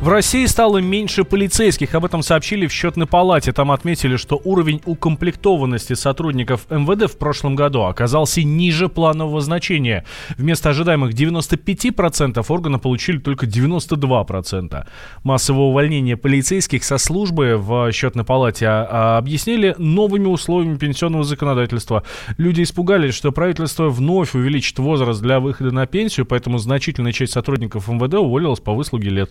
В России стало меньше полицейских. Об этом сообщили в счетной палате. Там отметили, что уровень укомплектованности сотрудников МВД в прошлом году оказался ниже планового значения. Вместо ожидаемых 95% органы получили только 92%. Массовое увольнение полицейских со службы в счетной палате а, а, объяснили новыми условиями пенсионного законодательства. Люди испугались, что правительство вновь увеличит возраст для выхода на пенсию, поэтому значительная часть сотрудников МВД уволилась по выслуге лет.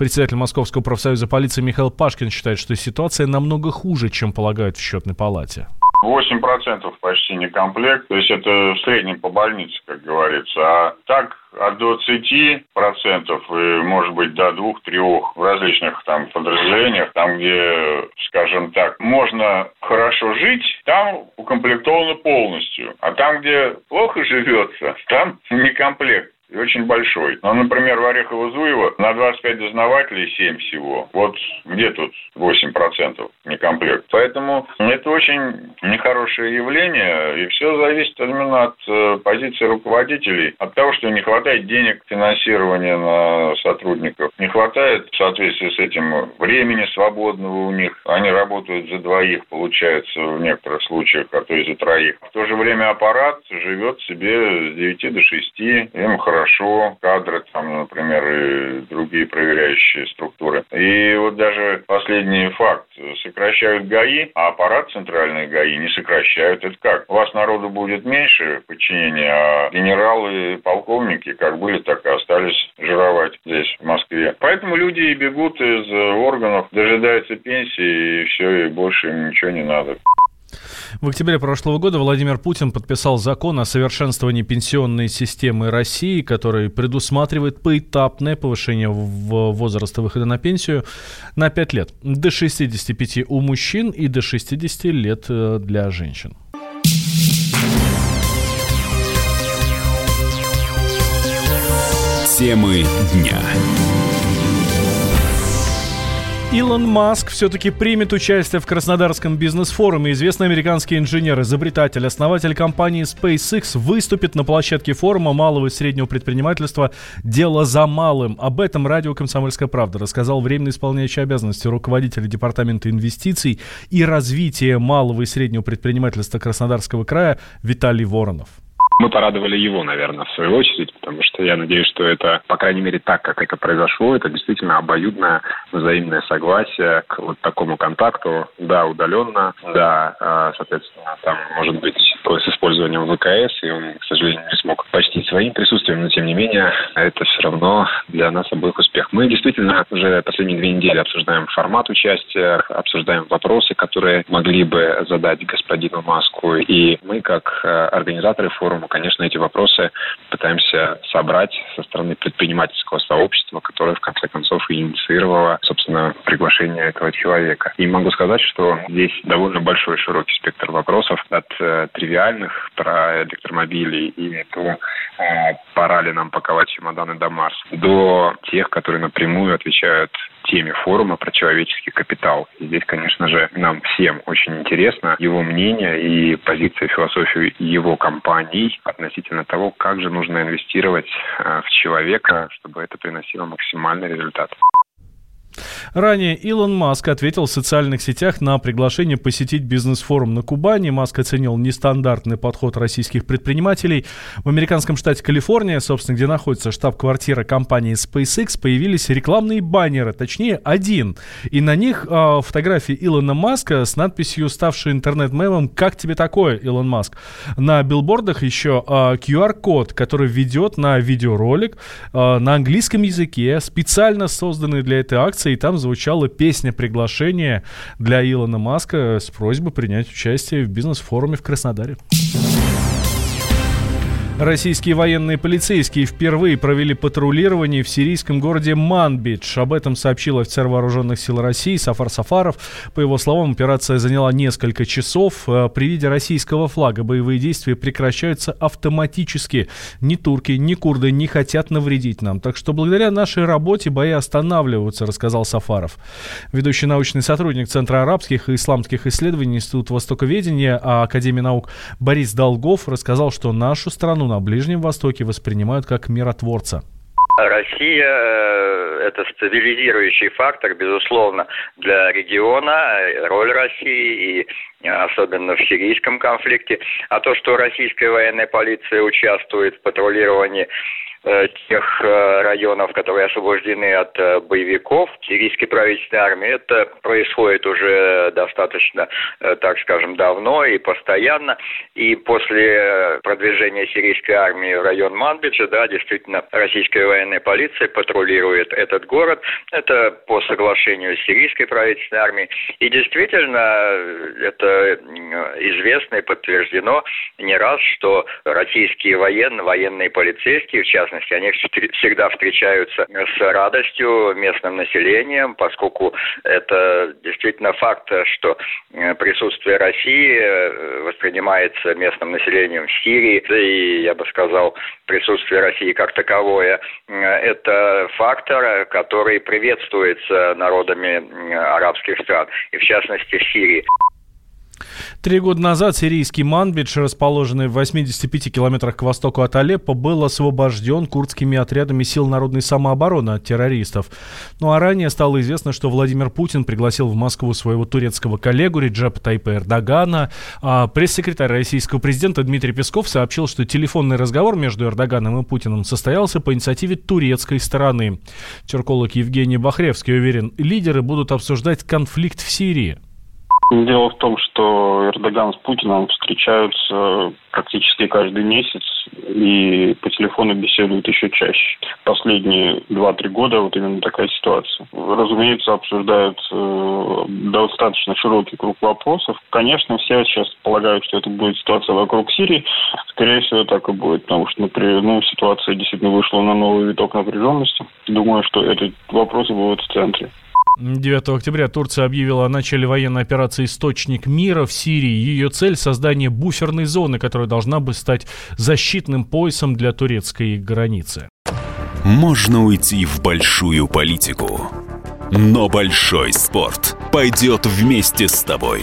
Председатель Московского профсоюза полиции Михаил Пашкин считает, что ситуация намного хуже, чем полагают в счетной палате. 8% почти не комплект, то есть это в среднем по больнице, как говорится. А так от 20% и, может быть, до 2-3 в различных там подразделениях, там, где, скажем так, можно хорошо жить, там укомплектовано полностью. А там, где плохо живется, там не комплект и очень большой. Ну, например, в Орехово-Зуево на 25 дознавателей 7 всего. Вот где тут 8% некомплект. Поэтому это очень нехорошее явление, и все зависит именно от э, позиции руководителей, от того, что не хватает денег финансирования на сотрудников, не хватает в соответствии с этим времени свободного у них. Они работают за двоих, получается, в некоторых случаях, а то и за троих. В то же время аппарат живет себе с 9 до 6, им хорошо хорошо, кадры там, например, и другие проверяющие структуры. И вот даже последний факт. Сокращают ГАИ, а аппарат центральной ГАИ не сокращают. Это как? У вас народу будет меньше подчинения, а генералы и полковники как были, так и остались жировать здесь, в Москве. Поэтому люди и бегут из органов, дожидаются пенсии, и все, и больше им ничего не надо. В октябре прошлого года Владимир Путин подписал закон о совершенствовании пенсионной системы России, который предусматривает поэтапное повышение возраста выхода на пенсию на 5 лет. До 65 у мужчин и до 60 лет э, для женщин. Темы дня. Илон Маск все-таки примет участие в Краснодарском бизнес-форуме. Известный американский инженер, изобретатель, основатель компании SpaceX выступит на площадке форума малого и среднего предпринимательства «Дело за малым». Об этом радио «Комсомольская правда» рассказал временно исполняющий обязанности руководителя Департамента инвестиций и развития малого и среднего предпринимательства Краснодарского края Виталий Воронов мы порадовали его, наверное, в свою очередь, потому что я надеюсь, что это, по крайней мере, так, как это произошло, это действительно обоюдное взаимное согласие к вот такому контакту. Да, удаленно, да, а, соответственно, там, может быть, с использованием ВКС, и он, к сожалению, не смог почтить своим присутствием, но, тем не менее, это все равно для нас обоих успех. Мы действительно уже последние две недели обсуждаем формат участия, обсуждаем вопросы, которые могли бы задать господину Маску, и мы, как э, организаторы форума, конечно, эти вопросы пытаемся собрать со стороны предпринимательского сообщества, которое, в конце концов, и инициировало, собственно, приглашение этого человека. И могу сказать, что здесь довольно большой широкий спектр вопросов от э, тривиальных про электромобили и то, э, пора ли нам паковать чемоданы до Марса, до тех, которые напрямую отвечают теме форума про человеческий капитал. И здесь, конечно же, нам всем очень интересно его мнение и позиция, философию его компаний относительно того, как же нужно инвестировать э, в человека, чтобы это приносило максимальный результат. Ранее Илон Маск ответил в социальных сетях на приглашение посетить бизнес-форум на Кубани. Маск оценил нестандартный подход российских предпринимателей. В американском штате Калифорния, собственно, где находится штаб-квартира компании SpaceX, появились рекламные баннеры, точнее один. И на них э, фотографии Илона Маска с надписью, ставшей интернет-мемом «Как тебе такое, Илон Маск?». На билбордах еще э, а, QR-код, который ведет на видеоролик э, на английском языке, специально созданный для этой акции и там звучала песня приглашения для Илона Маска с просьбой принять участие в бизнес-форуме в Краснодаре. Российские военные полицейские впервые провели патрулирование в сирийском городе Манбидж. Об этом сообщил офицер вооруженных сил России Сафар Сафаров. По его словам, операция заняла несколько часов. Э, при виде российского флага боевые действия прекращаются автоматически. Ни турки, ни курды не хотят навредить нам. Так что благодаря нашей работе бои останавливаются, рассказал Сафаров. Ведущий научный сотрудник Центра арабских и исламских исследований Института Востоковедения Академии наук Борис Долгов рассказал, что нашу страну на Ближнем Востоке воспринимают как миротворца. Россия – это стабилизирующий фактор, безусловно, для региона, роль России и особенно в сирийском конфликте. А то, что российская военная полиция участвует в патрулировании Э, тех э, районов, которые освобождены от э, боевиков сирийской правительственной армии. Это происходит уже достаточно, так скажем, давно и постоянно. И после продвижения сирийской армии в район Манбиджа, да, действительно, российская военная полиция патрулирует этот город. Это по соглашению сирийской правительственной армией. И действительно, это известно и подтверждено не раз, что российские военные, военные полицейские, в частности, частности, они всегда встречаются с радостью местным населением, поскольку это действительно факт, что э, присутствие России э, воспринимается местным населением в Сирии, и, я бы сказал, присутствие России как таковое, э, это фактор, который приветствуется народами арабских стран, и в частности в Сирии. Три года назад сирийский Манбидж, расположенный в 85 километрах к востоку от Алеппо, был освобожден курдскими отрядами сил народной самообороны от террористов. Ну а ранее стало известно, что Владимир Путин пригласил в Москву своего турецкого коллегу Реджепа Тайпа Эрдогана. А пресс-секретарь российского президента Дмитрий Песков сообщил, что телефонный разговор между Эрдоганом и Путиным состоялся по инициативе турецкой стороны. Тюрколог Евгений Бахревский уверен, лидеры будут обсуждать конфликт в Сирии. Дело в том, что Эрдоган с Путиным встречаются практически каждый месяц и по телефону беседуют еще чаще. Последние два-три года вот именно такая ситуация. Разумеется, обсуждают э, достаточно широкий круг вопросов. Конечно, все сейчас полагают, что это будет ситуация вокруг Сирии. Скорее всего, так и будет, потому что например, ну, ситуация действительно вышла на новый виток напряженности. Думаю, что эти вопросы будут в центре. 9 октября Турция объявила о начале военной операции «Источник мира» в Сирии. Ее цель – создание буферной зоны, которая должна бы стать защитным поясом для турецкой границы. Можно уйти в большую политику, но большой спорт пойдет вместе с тобой.